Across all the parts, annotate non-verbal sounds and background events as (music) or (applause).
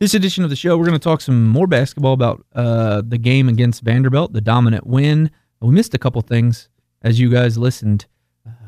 This edition of the show, we're going to talk some more basketball about uh, the game against Vanderbilt, the dominant win. We missed a couple things as you guys listened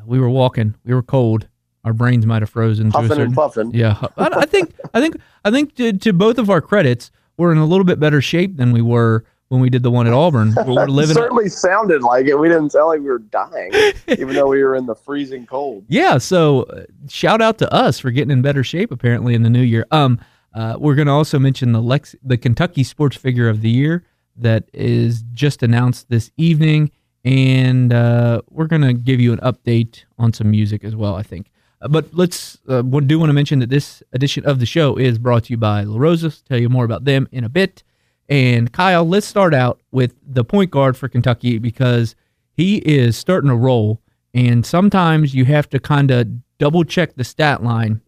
we were walking. We were cold. Our brains might have frozen. Puffing certain, and puffing. Yeah, I, I, think. I think. I think. To, to, both of our credits, we're in a little bit better shape than we were when we did the one at Auburn. (laughs) We're living. certainly sounded like it. We didn't sound like we were dying, even though we were in the freezing cold. (laughs) Yeah. So, uh, shout out to us for getting in better shape. Apparently, in the new year. Um, uh, we're going to also mention the Lex, the Kentucky Sports Figure of the Year that is just announced this evening and uh, we're gonna give you an update on some music as well. I think, uh, but let's uh, we do want to mention that this edition of the show is brought to you by La Rosa. Tell you more about them in a bit. And Kyle, let's start out with the point guard for Kentucky because he is starting to roll, and sometimes you have to kind of double check the stat line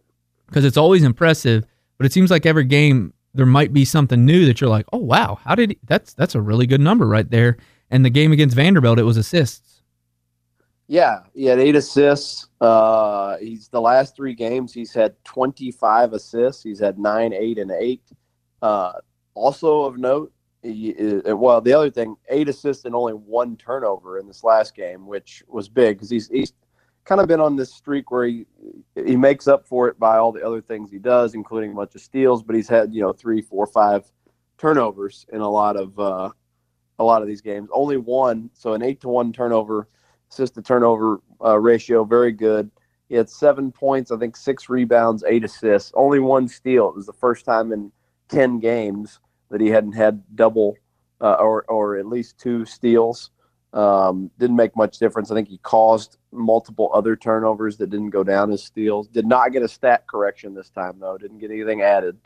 because it's always impressive, but it seems like every game there might be something new that you're like, oh wow, how did he, that's that's a really good number right there. And the game against Vanderbilt, it was assists. Yeah, he had eight assists. Uh, he's the last three games he's had 25 assists. He's had nine, eight, and eight. Uh, also of note, he, well, the other thing, eight assists and only one turnover in this last game, which was big because he's he's kind of been on this streak where he he makes up for it by all the other things he does, including a bunch of steals. But he's had you know three, four, five turnovers in a lot of uh, a lot of these games. Only one, so an eight to one turnover assist to turnover uh, ratio, very good. He had seven points, I think six rebounds, eight assists, only one steal. It was the first time in ten games that he hadn't had double uh, or or at least two steals. Um, didn't make much difference. I think he caused multiple other turnovers that didn't go down as steals. Did not get a stat correction this time though. Didn't get anything added.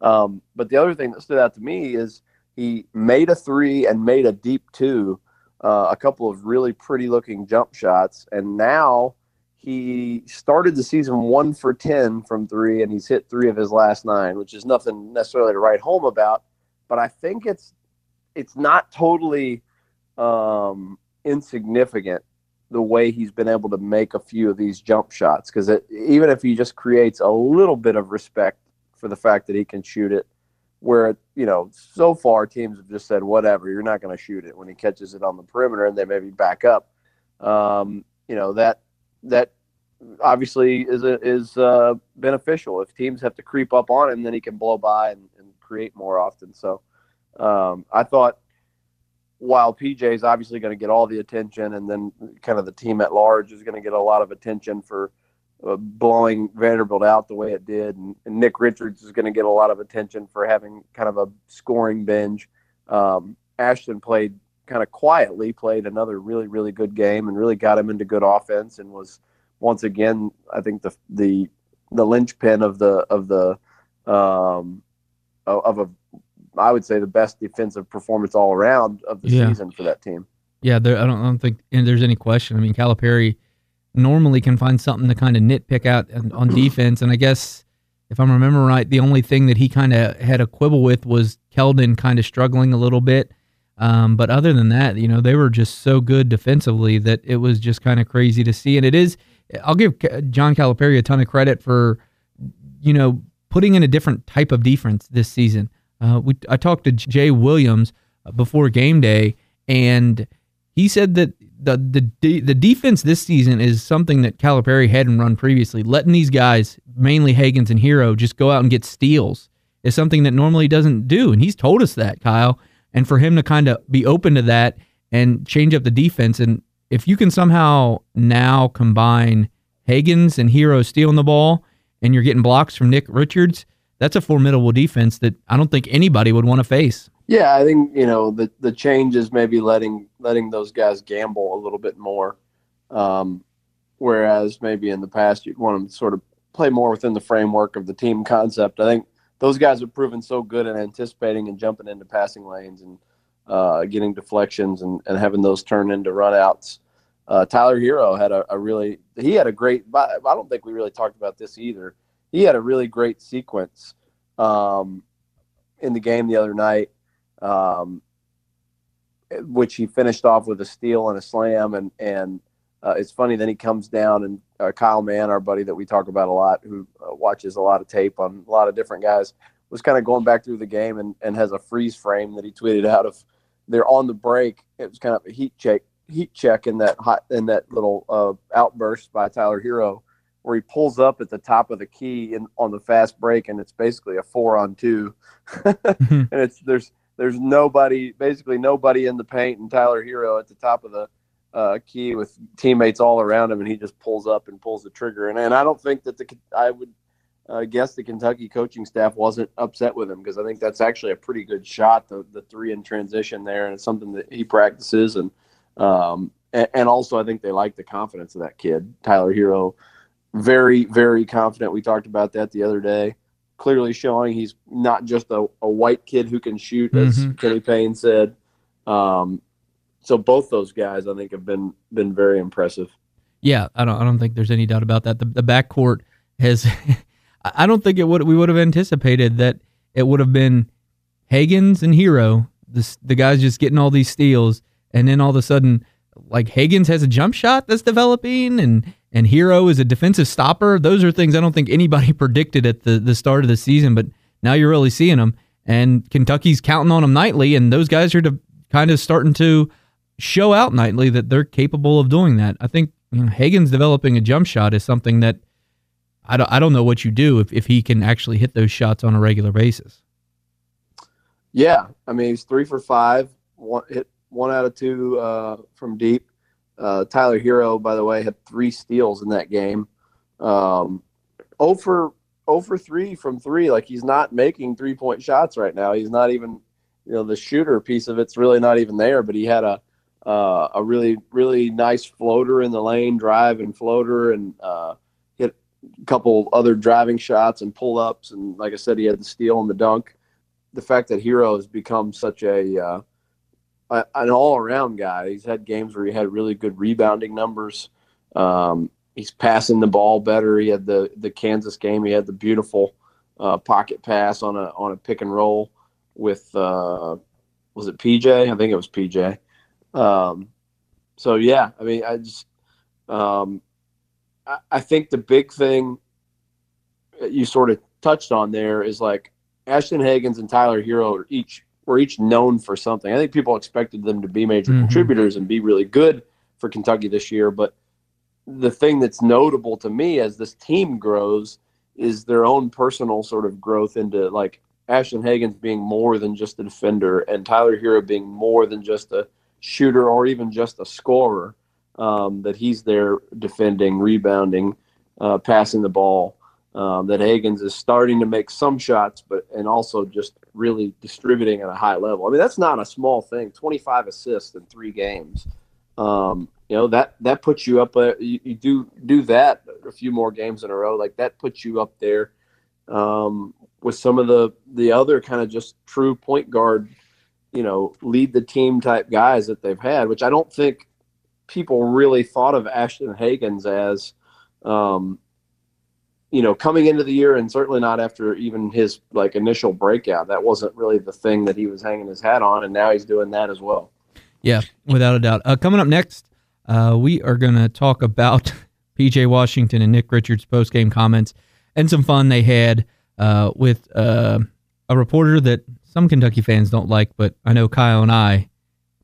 Um, but the other thing that stood out to me is he made a three and made a deep two, uh, a couple of really pretty looking jump shots. And now he started the season one for 10 from three, and he's hit three of his last nine, which is nothing necessarily to write home about. But I think it's it's not totally um, insignificant the way he's been able to make a few of these jump shots. Because even if he just creates a little bit of respect for the fact that he can shoot it where you know so far teams have just said whatever you're not going to shoot it when he catches it on the perimeter and they maybe back up. Um, you know that that obviously is a, is uh, beneficial if teams have to creep up on him then he can blow by and, and create more often. So um, i thought while pj is obviously going to get all the attention and then kind of the team at large is going to get a lot of attention for uh, blowing Vanderbilt out the way it did, and, and Nick Richards is going to get a lot of attention for having kind of a scoring binge. Um, Ashton played kind of quietly, played another really really good game, and really got him into good offense, and was once again I think the the the linchpin of the of the um, of a I would say the best defensive performance all around of the yeah. season for that team. Yeah, there, I don't, I don't think there's any question. I mean, Calipari normally can find something to kind of nitpick out on defense. And I guess if I'm remembering right, the only thing that he kind of had a quibble with was Keldon kind of struggling a little bit. Um, but other than that, you know, they were just so good defensively that it was just kind of crazy to see. And it is, I'll give John Calipari a ton of credit for, you know, putting in a different type of defense this season. Uh, we, I talked to Jay Williams before game day, and he said that the the the defense this season is something that Calipari hadn't run previously. Letting these guys, mainly Hagans and Herro, just go out and get steals is something that normally doesn't do, and he's told us that, Kyle. And for him to kind of be open to that and change up the defense, and if you can somehow now combine Hagans and Herro stealing the ball, and you're getting blocks from Nick Richards, that's a formidable defense that I don't think anybody would want to face. Yeah, I think you know the the change is maybe letting letting those guys gamble a little bit more, um, whereas maybe in the past you'd want them to sort of play more within the framework of the team concept. I think those guys have proven so good at anticipating and jumping into passing lanes and uh, getting deflections and, and having those turn into runouts. Uh, Tyler Herro had a, a, really he had a great. I don't think we really talked about this either. He had a really great sequence um, in the game the other night, um, which he finished off with a steal and a slam. And and uh, it's funny. Then he comes down and uh, Kyle Mann, our buddy that we talk about a lot, who uh, watches a lot of tape on a lot of different guys, was kind of going back through the game and, and has a freeze frame that he tweeted out of. They're on the break. It was kind of a heat check heat check in that hot in that little uh, outburst by Tyler Herro, where he pulls up at the top of the key and on the fast break, and it's basically a four on 2 (laughs) mm-hmm. and it's there's there's nobody basically nobody in the paint, and Tyler Herro at the top of the uh, key with teammates all around him, and he just pulls up and pulls the trigger. And and I don't think that the I would uh, guess the Kentucky coaching staff wasn't upset with him because I think that's actually a pretty good shot, the the three in transition there, and it's something that he practices and um, and, and, also, I think they like the confidence of that kid, Tyler Herro. Very, very confident. We talked about that the other day. Clearly showing he's not just a, a white kid who can shoot, as mm-hmm. Kenny Payne said. Um, so both those guys, I think, have been been very impressive. Yeah, I don't I don't think there's any doubt about that. The the backcourt has (laughs) I don't think it would we would have anticipated that it would have been Hagans and Herro, the the guys just getting all these steals and then all of a sudden like Hagans has a jump shot that's developing and and Herro is a defensive stopper. Those are things I don't think anybody (laughs) predicted at the, the start of the season, but now you're really seeing them. And Kentucky's counting on them nightly, and those guys are to, kind of starting to show out nightly that they're capable of doing that. I think you know, developing a jump shot is something that I don't, I don't know what you do if, if he can actually hit those shots on a regular basis. Yeah, I mean he's three for five, one, hit one out of two uh, from deep. Uh, Tyler Herro, by the way, had three steals in that game. Um, 0 for 0 for three from three. Like he's not making three point shots right now. He's not even, you know, the shooter piece of it's really not even there. But he had a uh, a really really nice floater in the lane, drive and floater, and uh, hit a couple other driving shots and pull ups. And like I said, he had the steal and the dunk. The fact that Herro has become such a uh, an all around guy. He's had games where he had really good rebounding numbers. Um, he's passing the ball better. He had the the Kansas game. He had the beautiful uh, pocket pass on a on a pick and roll with uh, was it PJ? I think it was PJ. Um, so yeah, I mean, I just um, I, I think the big thing you sort of touched on there is like Ashton Hagans and Tyler Herro are each were each known for something. I think people expected them to be major mm-hmm. contributors and be really good for Kentucky this year. But the thing that's notable to me as this team grows is their own personal sort of growth into like Ashton Hagans being more than just a defender and Tyler Herro being more than just a shooter or even just a scorer. Um, that he's there defending, rebounding, uh, passing the ball um, that Hagans is starting to make some shots, but and also just really distributing at a high level. I mean, that's not a small thing. Twenty five assists in three games. Um, you know that that puts you up. Uh, you, you, do do that a few more games in a row, like that puts you up there um, with some of the the other kind of just true point guard, you know, lead the team type guys that they've had, which I don't think people really thought of Ashton Hagans as. Um, you know, coming into the year and certainly not after even his like initial breakout, that wasn't really the thing that he was hanging his hat on, and now he's doing that as well. Yeah, without a doubt. Uh, coming up next, uh, we are going to talk about (laughs) PJ Washington and Nick Richards post game comments and some fun they had uh, with uh, a reporter that some Kentucky fans don't like, but I know Kyle and I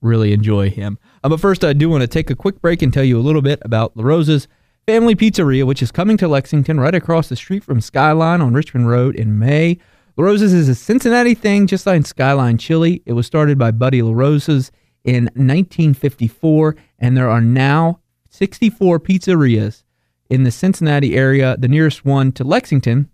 really enjoy him. Uh, but first, I do want to take a quick break and tell you a little bit about LaRosa's Family Pizzeria, which is coming to Lexington right across the street from Skyline on Richmond Road in May. LaRosa's is a Cincinnati thing, just like Skyline Chili. It was started by Buddy LaRosa's in 1954, and there are now 64 pizzerias in the Cincinnati area. The nearest one to Lexington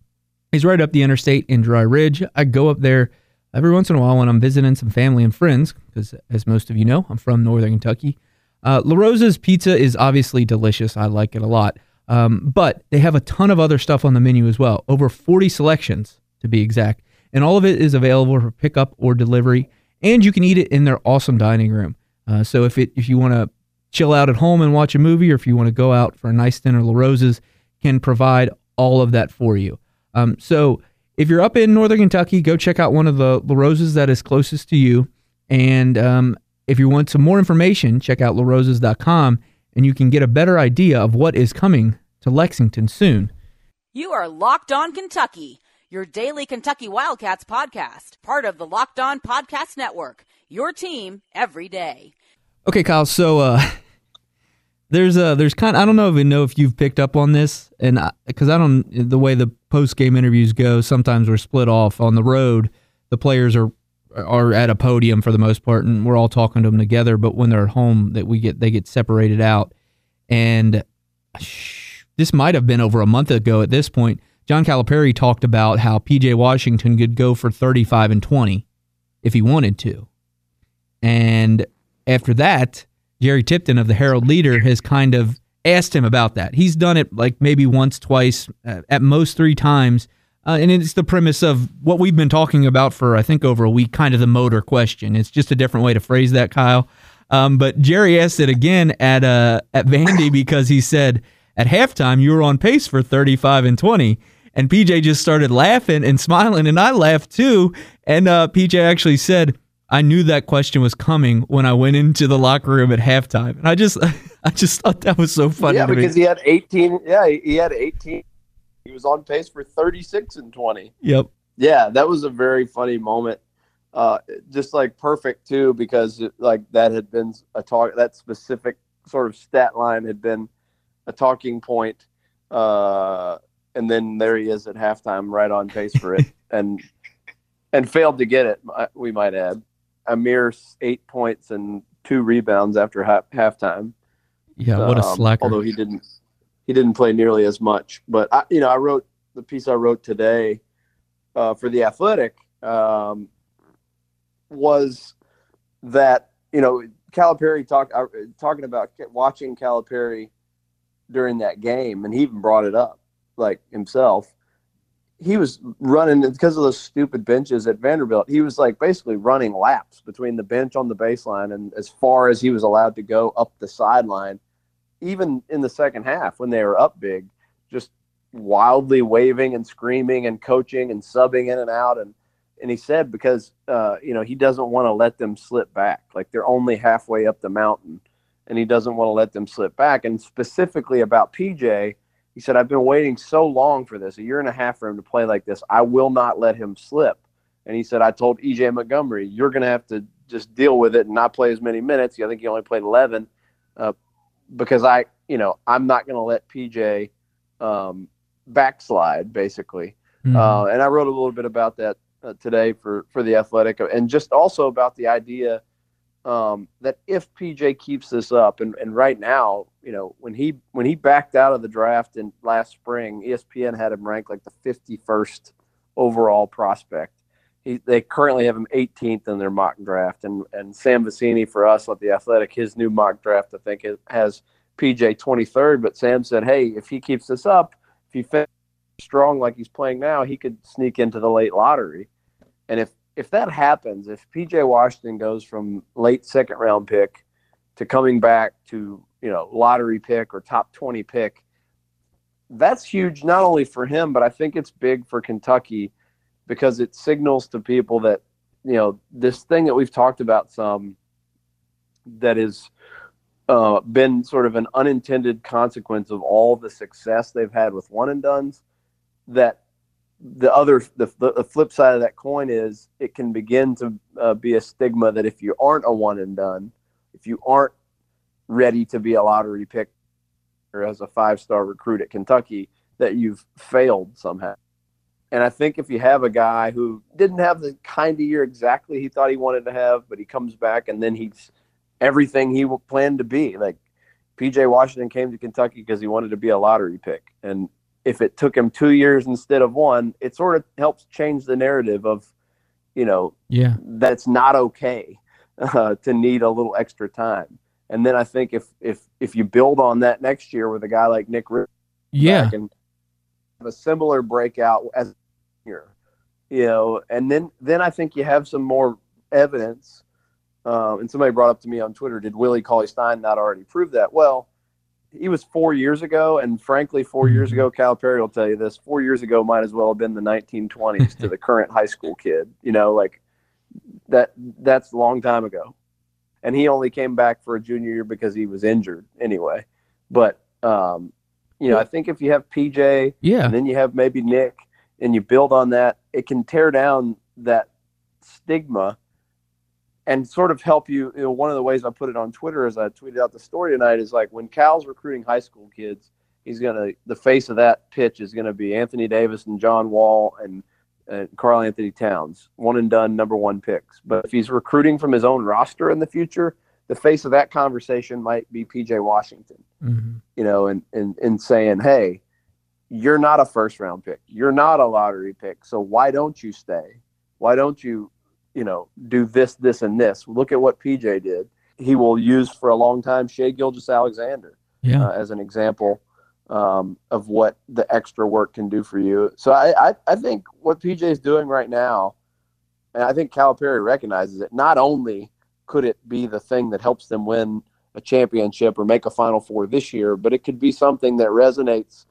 is right up the interstate in Dry Ridge. I go up there every once in a while when I'm visiting some family and friends, because as most of you know, I'm from Northern Kentucky. Uh, LaRosa's pizza is obviously delicious. I like it a lot. Um, but they have a ton of other stuff on the menu as well. Over 40 selections, to be exact. and all of it is available for pickup or delivery. And you can eat it in their awesome dining room. Uh, so if it if you want to chill out at home and watch a movie, or if you want to go out for a nice dinner, La Rosa's can provide all of that for you. Um, so if you're up in Northern Kentucky, go check out one of the La Rosa's that is closest to you. And um, if you want some more information, check out larosas.com and you can get a better idea of what is coming to Lexington soon. You are Locked On Kentucky, your daily Kentucky Wildcats podcast, part of the Locked On Podcast Network, your team every day. Okay, Kyle, so uh, (laughs) there's a there's kind of, I don't know even know if you've picked up on this and because I, I don't the way the post game interviews go sometimes we're split off on the road the players are are at a podium for the most part and we're all talking to them together but when they're at home that we get they get separated out and this might have been over a month ago at this point John Calipari talked about how PJ Washington could go for 35 and 20 if he wanted to and after that Jerry Tipton of the Herald Leader has kind of asked him about that. He's done it like maybe once, twice, uh, at most three times. Uh, and it's the premise of what we've been talking about for, I think, over a week, kind of the motor question. It's just a different way to phrase that, Kyle. Um, but Jerry asked it again at uh, at Vandy (laughs) because he said at halftime you were on pace for 35 and 20. And PJ just started laughing and smiling, and I laughed too. And uh, PJ actually said, I knew that question was coming when I went into the locker room at halftime, and I just, (laughs) I just thought that was so funny. Yeah, because me. he had 18. Yeah, he had 18. He was on pace for 36 and 20. Yep. Yeah, that was a very funny moment. Uh, just like perfect too, because it, like that had been a talk. That specific sort of stat line had been a talking point. Uh, and then there he is at halftime, right on pace for it, (laughs) and and failed to get it. We might add a mere eight points and two rebounds after half halftime. Yeah, what a um, although he didn't, he didn't play nearly as much. But I, you know, I wrote the piece I wrote today uh, for the Athletic um, was that you know Calipari talk uh, talking about watching Calipari during that game, and he even brought it up like himself he was running because of those stupid benches at Vanderbilt. He was like basically running laps between the bench on the baseline and as far as he was allowed to go up the sideline, even in the second half when they were up big, just wildly waving and screaming and coaching and subbing in and out. And and he said because uh, you know he doesn't want to let them slip back, like they're only halfway up the mountain, and he doesn't want to let them slip back. And specifically about PJ he said, I've been waiting so long for this, a year and a half for him to play like this. I will not let him slip. And he said, I told EJ Montgomery, you're going to have to just deal with it and not play as many minutes. I think he only played 11 uh, because I, you know, I'm not going to let PJ um, backslide, basically. Mm-hmm. Uh, and I wrote a little bit about that uh, today for, for the athletic and just also about the idea um, that if PJ keeps this up, and, and right now, you know, when he when he backed out of the draft in last spring, ESPN had him ranked like the 51st overall prospect. He, they currently have him 18th in their mock draft, and and Sam Vecenie for us at the Athletic, his new mock draft I think has PJ 23rd. But Sam said, hey, if he keeps this up, if he fits strong like he's playing now, he could sneak into the late lottery. And if if that happens, if PJ Washington goes from late second round pick to coming back to, you know, lottery pick or top 20 pick, that's huge not only for him, but I think it's big for Kentucky because it signals to people that, you know, this thing that we've talked about some that has uh, been sort of an unintended consequence of all the success they've had with one and duns that the other the, the flip side of that coin is it can begin to uh, be a stigma that if you aren't a one and done if you aren't ready to be a lottery pick or as a five star recruit at kentucky that you've failed somehow and i think if you have a guy who didn't have the kind of year exactly he thought he wanted to have but he comes back and then he's everything he planned to be like pj washington came to kentucky because he wanted to be a lottery pick. And if it took him two years instead of one, it sort of helps change the narrative of, you know, yeah, that's not okay (laughs) uh, to need a little extra time. And then I think if if if you build on that next year with a guy like Nick, yeah, and have a similar breakout as you know, and then then I think you have some more evidence. Um, and somebody brought up to me on Twitter, did Willie Cauley Stein not already prove that? Well, he was four years ago, and frankly, 4 years ago, Calipari will tell you this: four years ago might as well have been the 1920s to (laughs) the current high school kid. You know, like that. That's a long time ago, and he only came back for a junior year because he was injured anyway. But um, you know, I think if you have PJ Yeah. and then you have maybe Nick, and you build on that, it can tear down that stigma and sort of help you. you know, one of the ways I put it on Twitter as I tweeted out the story tonight is like when Cal's recruiting high school kids, he's gonna the face of that pitch is gonna be Anthony Davis and John Wall and uh, Karl-Anthony Towns, one and done number one picks. But if he's recruiting from his own roster in the future, the face of that conversation might be PJ Washington hmm you know, and, and, and saying, hey, you're not a first round pick. You're not a lottery pick. So why don't you stay? Why don't you, you know, do this, this, and this? Look at what PJ did. He will use for a long time Shai Gilgeous-Alexander Yeah. uh, as an example um, of what the extra work can do for you. So I, I, I think what PJ is doing right now, and I think Calipari recognizes it, not only could it be the thing that helps them win a championship or make a Final Four this year, but it could be something that resonates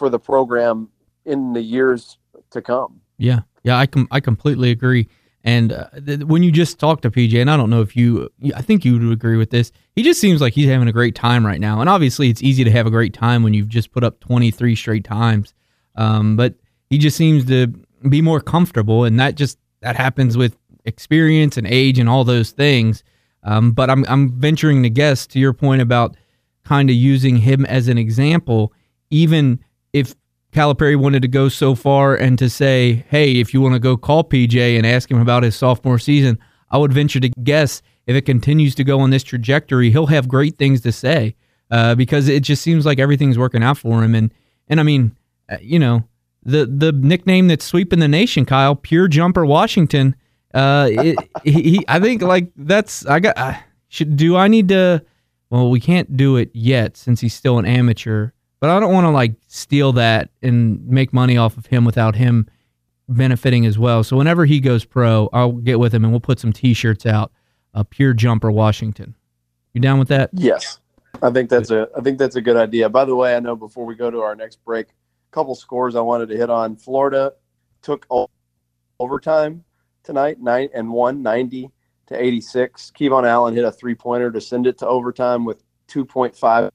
for the program in the years to come. Yeah, yeah, I com- I completely agree. And uh, th- when you just talk to PJ, and I don't know if you, I think you would agree with this. He just seems like he's having a great time right now. And obviously, it's easy to have a great time when you've just put up 23 straight times. Um, but he just seems to be more comfortable, and that just that happens with experience and age and all those things. Um, but I'm I'm venturing to guess to your point about kind of using him as an example, even if Calipari wanted to go so far and to say, hey, if you want to go call PJ and ask him about his sophomore season, I would venture to guess if it continues to go on this trajectory, he'll have great things to say uh, because it just seems like everything's working out for him. And and I mean, uh, you know, the the nickname that's sweeping the nation, Kyle, pure jumper Washington. Uh, it, he, I think like that's I got. Should do I need to? Well, we can't do it yet since he's still an amateur. But I don't want to like steal that and make money off of him without him benefiting as well. So whenever he goes pro, I'll get with him and we'll put some T-shirts out. A pure jumper Washington. You down with that? Yes, I think that's a I think that's a good idea. By the way, I know before we go to our next break, a couple scores I wanted to hit on. Florida took overtime tonight, nine and one, 90 to 86. KeVaughn Allen hit a three pointer to send it to overtime with 2.5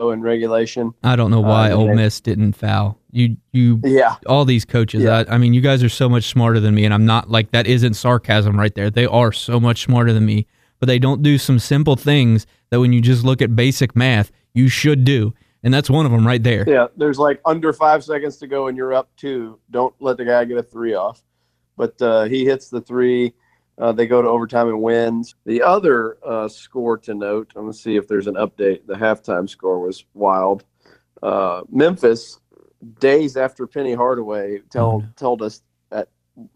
in regulation. I don't know why Uh, Ole. Miss didn't foul. You you Yeah, all these coaches. Yeah. I, I mean, you guys are so much smarter than me, and I'm not like that. Isn't sarcasm right there? They are so much smarter than me, but they don't do some simple things that when you just look at basic math, you should do, and that's one of them right there. yeah. There's like under five seconds to go, and you're up two. Don't let the guy get a three off. But uh, he hits the three. Uh, they go to overtime and wins. The other uh, score to note, I'm going to see if there's an update. The halftime score was wild. Uh, Memphis, days after Penny Hardaway told Oh, told us at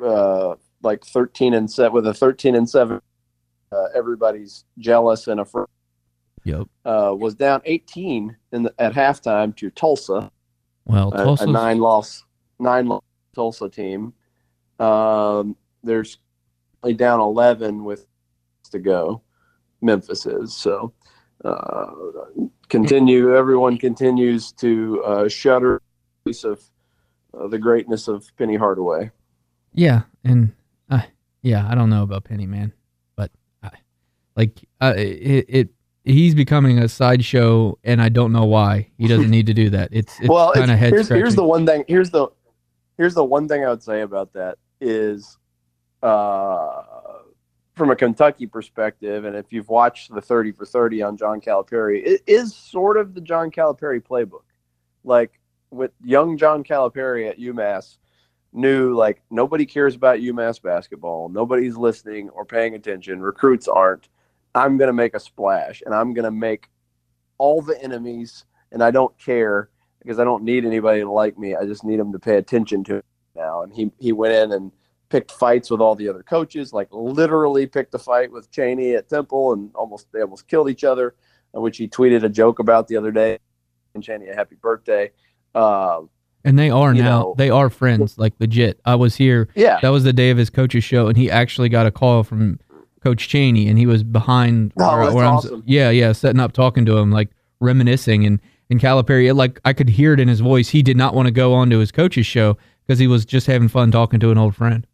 uh, like 13 and set with a 13 and seven, uh, everybody's jealous and afraid. Yep. Uh, was down 18 in the, at halftime to Tulsa Well, a, a nine loss nine loss Tulsa team. Um, there's down eleven with to go. Memphis is so. Uh, continue. Everyone continues to uh, shudder piece of uh, the greatness of Penny Hardaway. Yeah, and uh, yeah, I don't know about Penny man, but I, like uh, it, it he's becoming a sideshow, and I don't know why he doesn't need to do that. It's it's well, kind of head here's, here's the one thing. Here's the here's the one thing I would say about that is, uh, from a Kentucky perspective, and if you've watched the thirty for thirty on John Calipari, it is sort of the John Calipari playbook. Like with young John Calipari at UMass, knew like nobody cares about UMass basketball. Nobody's listening or paying attention. Recruits aren't. I'm going to make a splash, and I'm going to make all the enemies, and I don't care because I don't need anybody to like me. I just need them to pay attention to me now. And he he went in and picked fights with all the other coaches, like literally picked a fight with Chaney at Temple, and almost they almost killed each other. Which he tweeted a joke about the other day, and Chaney a happy birthday. Um, And they are now. know- they are friends, like legit. I was here. Yeah, That was the day of his coach's show, and he actually got a call from Coach Chaney, and he was behind. Oh, that's I'm- awesome. yeah, yeah, setting up, talking to him, like reminiscing, and and Calipari, it, like I could hear it in his voice. He did not want to go on to his coach's show because he was just having fun talking to an old friend.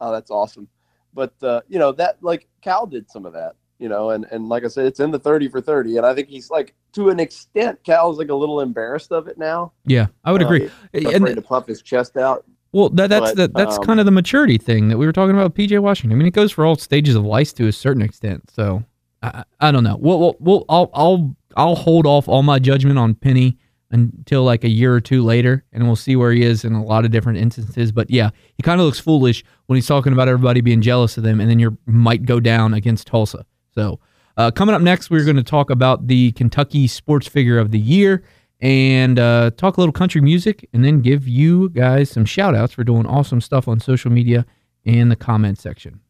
Oh, that's awesome. But uh, you know that like Cal did some of that, you know, and and like I said, it's in the thirty for thirty, and I think he's like to an extent, Cal's like a little embarrassed of it now. Yeah, I would Uh, agree. And- to puff his chest out. Well, that, that's But, the, that's um, kind of the maturity thing that we were talking about with PJ Washington. I mean, it goes for all stages of life to a certain extent. So I, I don't know. We'll, we'll, we'll I'll I'll I'll hold off all my judgment on Penny until like a year or two later, and we'll see where he is in a lot of different instances. But yeah, he kind of looks foolish when he's talking about everybody being jealous of them, and then you might go down against Tulsa. So uh, coming up next, we're going to talk about the Kentucky Sports Figure of the Year and uh, talk a little country music and then give you guys some shout outs for doing awesome stuff on social media in the comment section.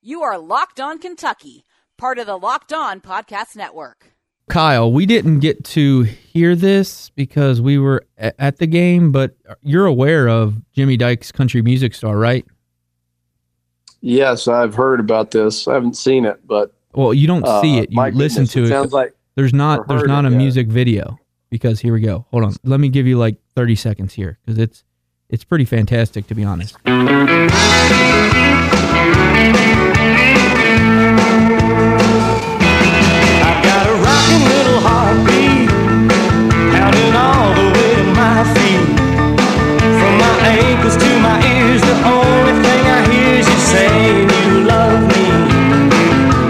You are Locked On Kentucky, part of the Locked On Podcast Network. Kyle, we didn't get to hear this because we were at the game, but you're aware of Jimmy Dykes Country Music Star, right? Yes, I've heard about this. I haven't seen it, but Well, you don't uh, see it, you listen goodness, to it. Sounds like there's not there's not it, a music video because here we go. Hold on. Let me give you like 30 seconds here cuz it's it's pretty fantastic to be honest. To my ears, the only thing I hear is you saying you love me.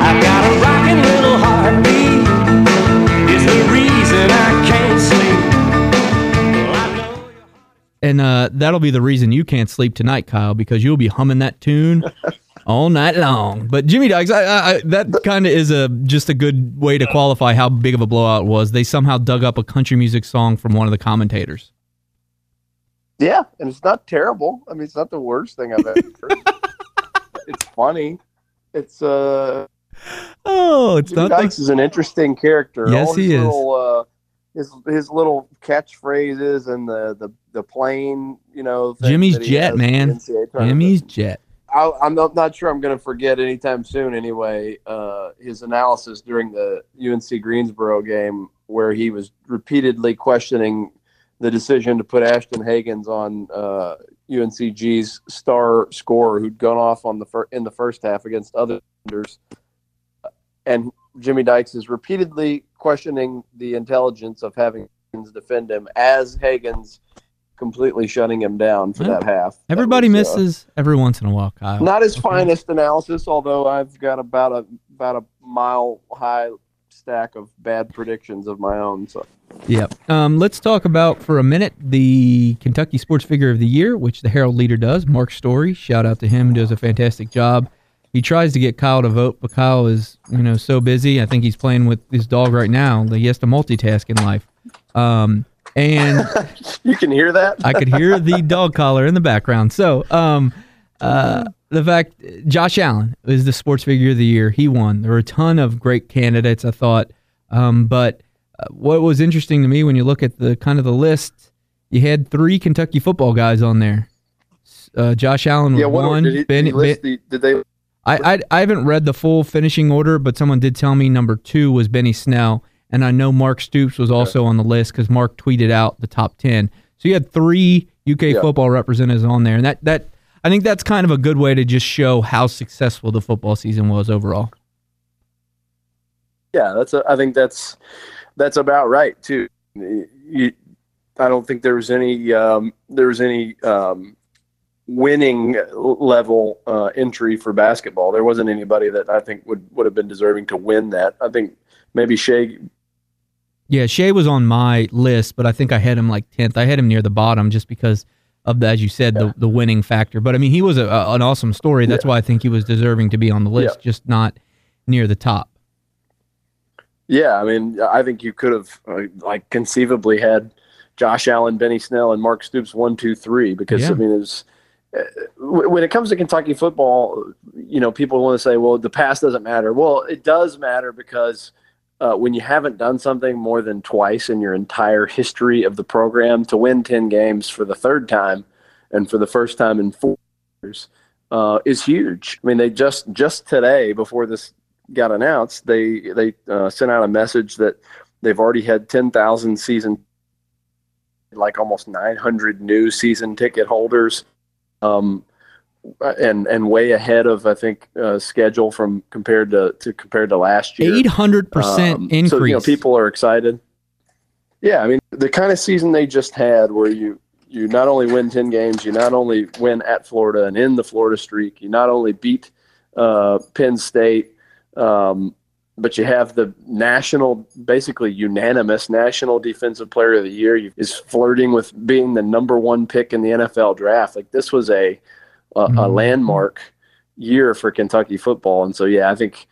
I've got a little heartbeat, is the reason I can't sleep. Well, I And uh, that'll be the reason you can't sleep tonight, Kyle, because you'll be humming that tune (laughs) all night long. But Jimmy Dykes, I, I, I, that kind of is a just a good way to qualify how big of a blowout it was. They somehow dug up a country music song from one of the commentators. Yeah, and it's not terrible. I mean, it's not the worst thing I've ever heard. (laughs) it's funny. It's uh Oh, it's Jimmy not. Dykes is an interesting character. Yes, All his he is. Little, uh, his his little catchphrases and the the the plane, you know. Jimmy's jet, the man. The. Jimmy's jet. I, I'm not, not sure I'm going to forget anytime soon. Anyway, uh, his analysis during the UNC Greensboro game, where he was repeatedly questioning the decision to put Ashton Hagans on uh, UNCG's star scorer, who'd gone off on the fir- in the first half against other defenders, and Jimmy Dykes is repeatedly questioning the intelligence of having Hagans defend him as Hagans completely shutting him down for Yeah. that half. That Everybody was, uh, misses every once in a while, Kyle. not his Okay. finest analysis, although I've got about a about a mile high stack of bad predictions of my own. So Yep. Um, let's talk about for a minute the Kentucky Sports Figure of the Year, which the Herald leader does. Mark Story, shout out to him, does a fantastic job. He tries to get Kyle to vote, but Kyle is you know so busy. I think he's playing with his dog right now. that He has to multitask in life. Um, and (laughs) you can hear that. I could hear the dog collar in the background. So, um, uh, the fact Josh Allen is the sports figure of the year. He won. There were a ton of great candidates, I thought. Um, but uh, what was interesting to me when you look at the kind of the list, you had three Kentucky football guys on there. Uh, Josh Allen was yeah, what one. did, he, Ben- did, Ben- the, did they? I, I I haven't read the full finishing order, but someone did tell me number two was Benny Snell, and I know Mark Stoops was also on the list because Mark tweeted out the top ten. So you had three UK Yeah. football representatives on there, and that that I think that's kind of a good way to just show how successful the football season was overall. Yeah, that's. A, I think that's that's about right too. You, I don't think there was any um, there was any um, winning level uh, entry for basketball. There wasn't anybody that I think would would have been deserving to win that. I think maybe Shai Yeah, Shai was on my list, but I think I had him like tenth. I had him near the bottom just because of the, as you said, Yeah. the the winning factor. But I mean, he was a, a- an awesome story. That's why I think he was deserving to be on the list, just not near the top. Yeah, I mean, I think you could have uh, like conceivably had Josh Allen, Benny Snell, and Mark Stoops one, two, three. Because Yeah. I mean, it's uh, w- when it comes to Kentucky football, you know, people want to say, "Well, the past doesn't matter." Well, it does matter because uh, when you haven't done something more than twice in your entire history of the program to win 10 games for the third time and for the first time in four years uh, is huge. I mean, they just just today before this got announced, they they uh, sent out a message that they've already had 10,000 season, like almost 900 new season ticket holders. Um, and and way ahead of I think uh, schedule from compared to, to compared to last year. Eight hundred percent increase. Um, So you know people are excited. Yeah, I mean the kind of season they just had, where you you not only win ten games, you not only win at Florida and in the Florida streak, you not only beat uh, Penn State, um, but you have the national, basically unanimous national defensive player of the year. You, is flirting with being the number one pick in the NFL draft. Like this was a a, a Mhm. landmark year for Kentucky football, and so yeah, I think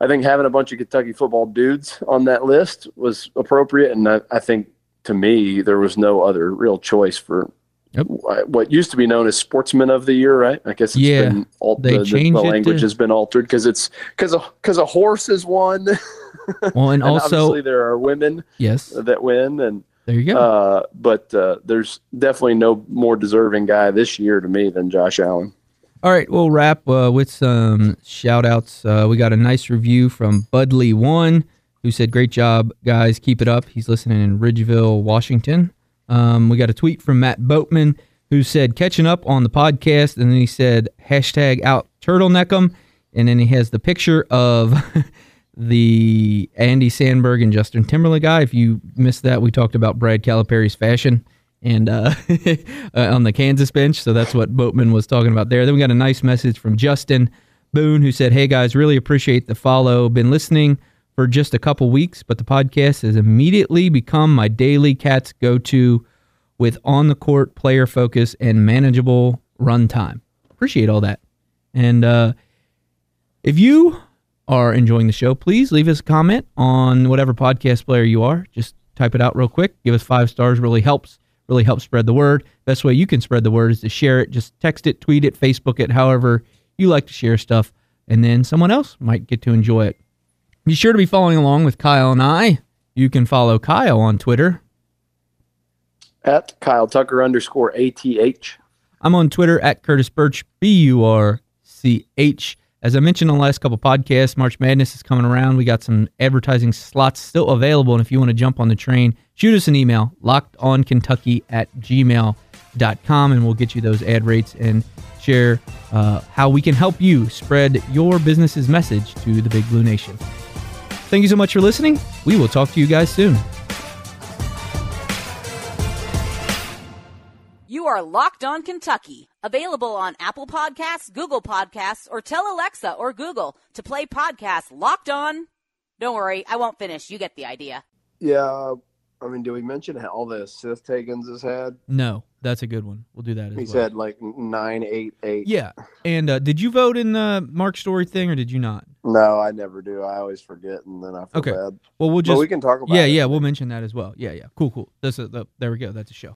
I think having a bunch of Kentucky football dudes on that list was appropriate, and I, I think to me there was no other real choice for Yep. what used to be known as Sportsman of the Year, right? I guess it's Yeah, been al- the, the, the language to- has been altered because it's because a because a horse is one, (laughs) Well, and and also obviously there are women yes, that win, and there you go. uh, but uh, there's definitely no more deserving guy this year to me than Josh Allen. All right, we'll wrap uh, with some shout outs. Uh, we got a nice review from Budley One, who said, Great job, guys. Keep it up. He's listening in Ridgeville, Washington. Um, we got a tweet from Matt Boatman, who said, Catching up on the podcast. And then he said, Hashtag out turtleneck 'em. And then he has the picture of (laughs) the Andy Samberg and Justin Timberlake guy. If you missed that, we talked about Brad Calipari's fashion and uh, (laughs) uh, on the Kansas bench. So that's what Boatman was talking about there. Then we got a nice message from Justin Boone who said, "Hey guys, really appreciate the follow. Been listening for just a couple weeks, but the podcast has immediately become my daily Cats go-to with on the court player focus and manageable run time. Appreciate all that. And uh, if you are enjoying the show, please leave us a comment on whatever podcast player you are. Just type it out real quick. Give us five stars. Really helps. Really helps spread the word. Best way you can spread the word is to share it. Just text it, tweet it, Facebook it, however you like to share stuff, and then someone else might get to enjoy it. Be sure to be following along with Kyle and I. You can follow Kyle on Twitter. At Kyle Tucker underscore ATH. I'm on Twitter at Curtis Burch, B U R C H. As I mentioned on the last couple podcasts, March Madness is coming around. We got some advertising slots still available. And if you want to jump on the train, shoot us an email, lockedonkentucky at gmail.com, and we'll get you those ad rates and share uh, how we can help you spread your business's message to the Big Blue Nation. Thank you so much for listening. We will talk to you guys soon. You are Locked On Kentucky, available on Apple Podcasts, Google Podcasts, or tell Alexa or Google to play podcast Locked On. Don't worry, I won't finish. You get the idea. Yeah, I mean, do we mention how all the assist takens has had? No, that's a good one. We'll do that as He well. said like nine, eight, eight. Yeah. And uh, did you vote in the Mark Story thing or did you not? No, I never do. I always forget, and then I feel Okay. bad. Well, we'll But just we can talk about. yeah, it. yeah, we'll mention that as well. Yeah, yeah, cool, cool. That's a, the, there we go. That's a show.